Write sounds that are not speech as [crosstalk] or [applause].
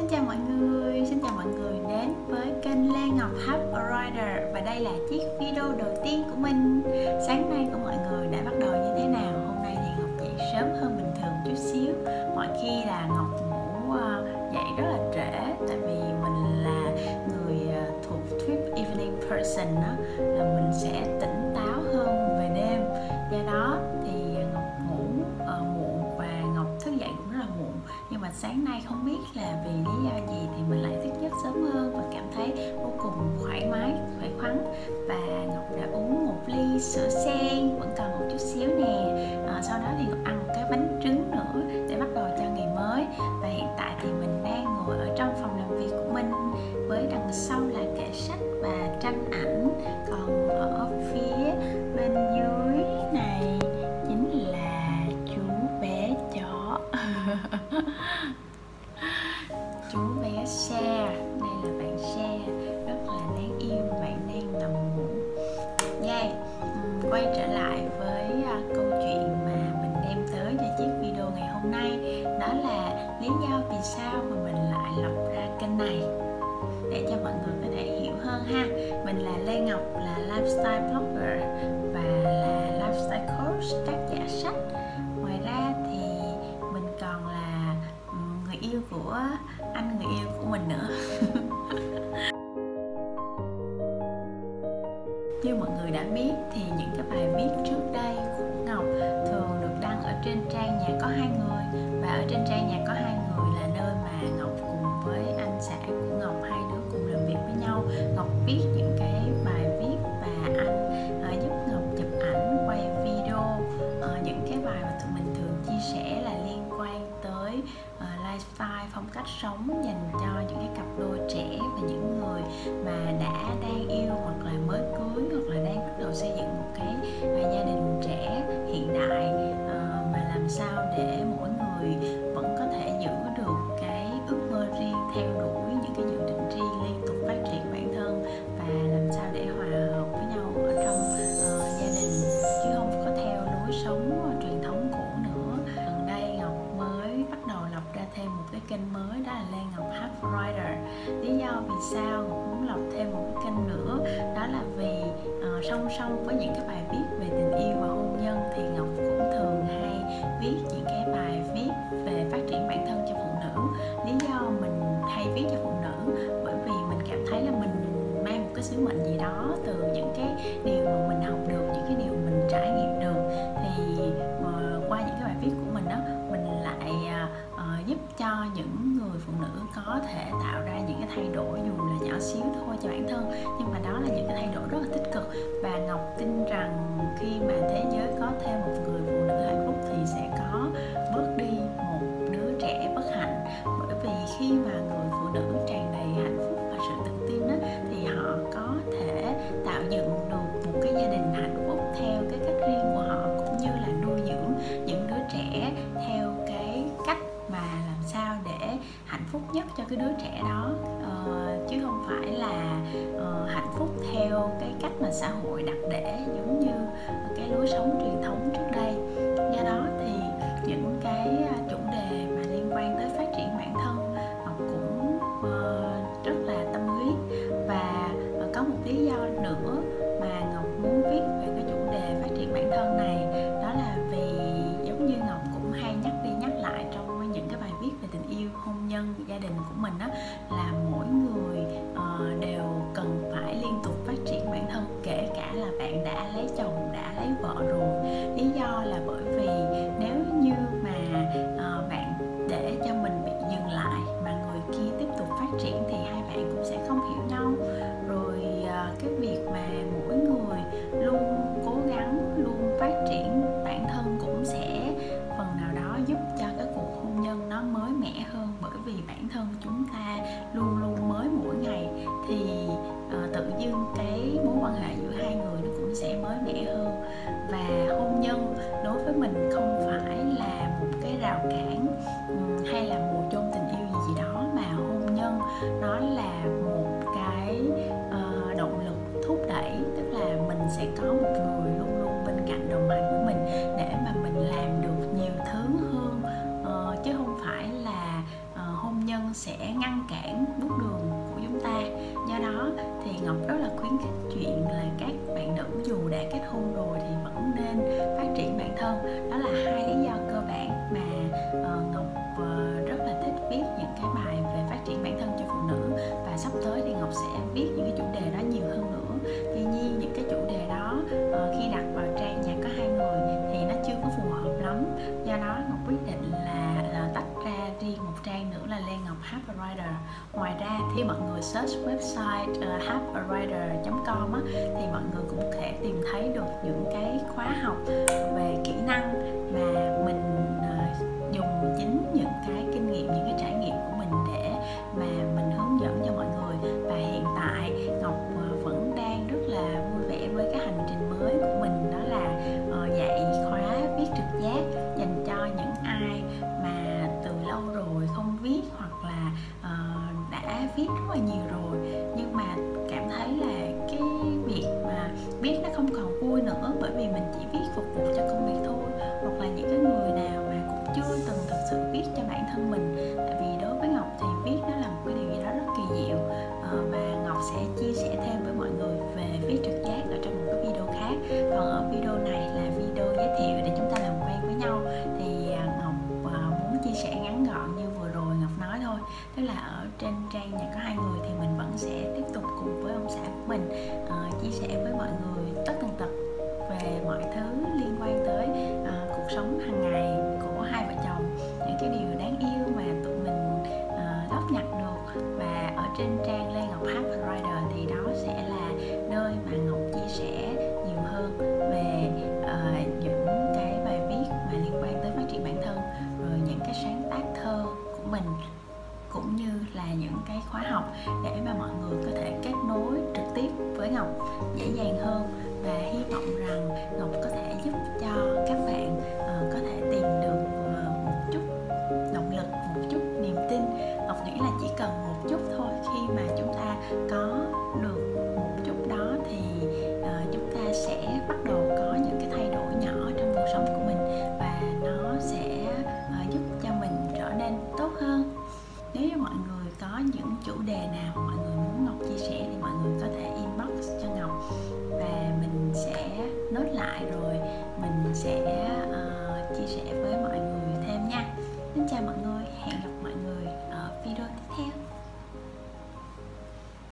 Xin chào mọi người, xin chào mọi người đến với kênh Lê Ngọc Hub Rider Và đây là chiếc video đầu tiên của mình. Sáng nay của mọi người đã bắt đầu như thế nào? Hôm nay thì Ngọc dậy sớm hơn bình thường chút xíu. Mọi khi là Ngọc ngủ ờ, dậy rất là trễ Tại vì mình là người ờ, thuộc trip evening person đó sáng nay không biết là vì lý do gì thì mình lại thức giấc sớm hơn và cảm thấy vô cùng thoải mái khỏe khoắn. Và ngọc đã uống một ly sữa sen vẫn còn một chút xíu nè. À, sau đó thì ngọc ăn một cái bánh trứng nữa để bắt đầu cho ngày chú bé xe đây là bạn xe rất là đáng yêu, bạn đang nằm ngủ. Yay. Quay trở lại với à, câu chuyện mà mình đem tới cho chiếc video ngày hôm nay. Đó là lý do vì sao mà mình lại lập ra kênh này. Để cho mọi người có thể hiểu hơn ha. Mình là Lê Ngọc, là lifestyle blogger và là lifestyle coach tác giả sách. Yêu của anh, người yêu của mình nữa. [laughs] Như mọi người đã biết thì những cái bài viết trước đây của Ngọc thường được đăng ở trên trang nhà có hai người. Và ở trên trang nhà có hai người là nơi mà Ngọc cùng với anh xã của Ngọc, hai đứa cùng làm việc với nhau. Ngọc viết những cái bài viết phong cách sống dành cho những cái cặp đôi trẻ và những người mà đã đang yêu hoặc là mới cưới hoặc là đang bắt đầu xây dựng một cái à, gia đình trẻ hiện đại ờ, mà làm sao để mỗi người sao ngọc muốn lập thêm một cái kênh nữa. Đó là vì uh, ờ, song song với những cái bài viết cho những người phụ nữ có thể tạo ra những cái thay đổi dù là nhỏ xíu thôi cho bản thân. Nhưng mà đó là những cái thay đổi rất là tích cực. Và ngọc tin rằng khi mà thế giới có thêm một người phụ nữ cái đứa trẻ đó uh, chứ không phải là uh, hạnh phúc theo cái cách mà xã hội đặt để giống như cái lối sống truyền thống trước của mình đó là kết hôn rồi thì vẫn nên phát triển bản thân. Đó là hai lý do cơ bản mà uh, ngọc uh, rất là thích viết những cái bài về phát triển bản thân cho phụ nữ. Và sắp tới thì ngọc sẽ viết những cái chủ đề đó nhiều hơn nữa. Tuy nhiên những cái chủ đề đó uh, khi đặt vào trang nhà có hai người thì nó chưa có phù hợp lắm. Do đó ngọc quyết định là, là tách ra riêng một trang nữa là Lê Ngọc Happy Writer ngoài ra khi mọi người search website uh, happywriter.com á, thì mọi người cũng có thể những cái khóa học về kỹ năng mà mình ờ, dùng chính những cái kinh nghiệm, những cái trải nghiệm của mình để mà mình hướng dẫn cho mọi người. Và hiện tại Ngọc ờ, vẫn đang rất là vui vẻ với cái hành trình mới của mình, đó là ờ, dạy khóa viết trực giác dành cho những ai mà từ lâu rồi không viết hoặc là đã viết rất là nhiều rồi. Còn ở video này là video giới thiệu để chúng ta làm quen với nhau. Thì à, ngọc à, muốn chia sẻ ngắn gọn như vừa rồi ngọc nói thôi. Tức là ở trên trang nhà có hai người thì mình vẫn sẽ tiếp tục cùng với ông xã của mình uh, chia sẻ với mọi người tất tần tật về mọi thứ liên quan tới uh, cuộc sống hàng ngày với Ngọc dễ dàng hơn và hy vọng rằng Ngọc có thể giúp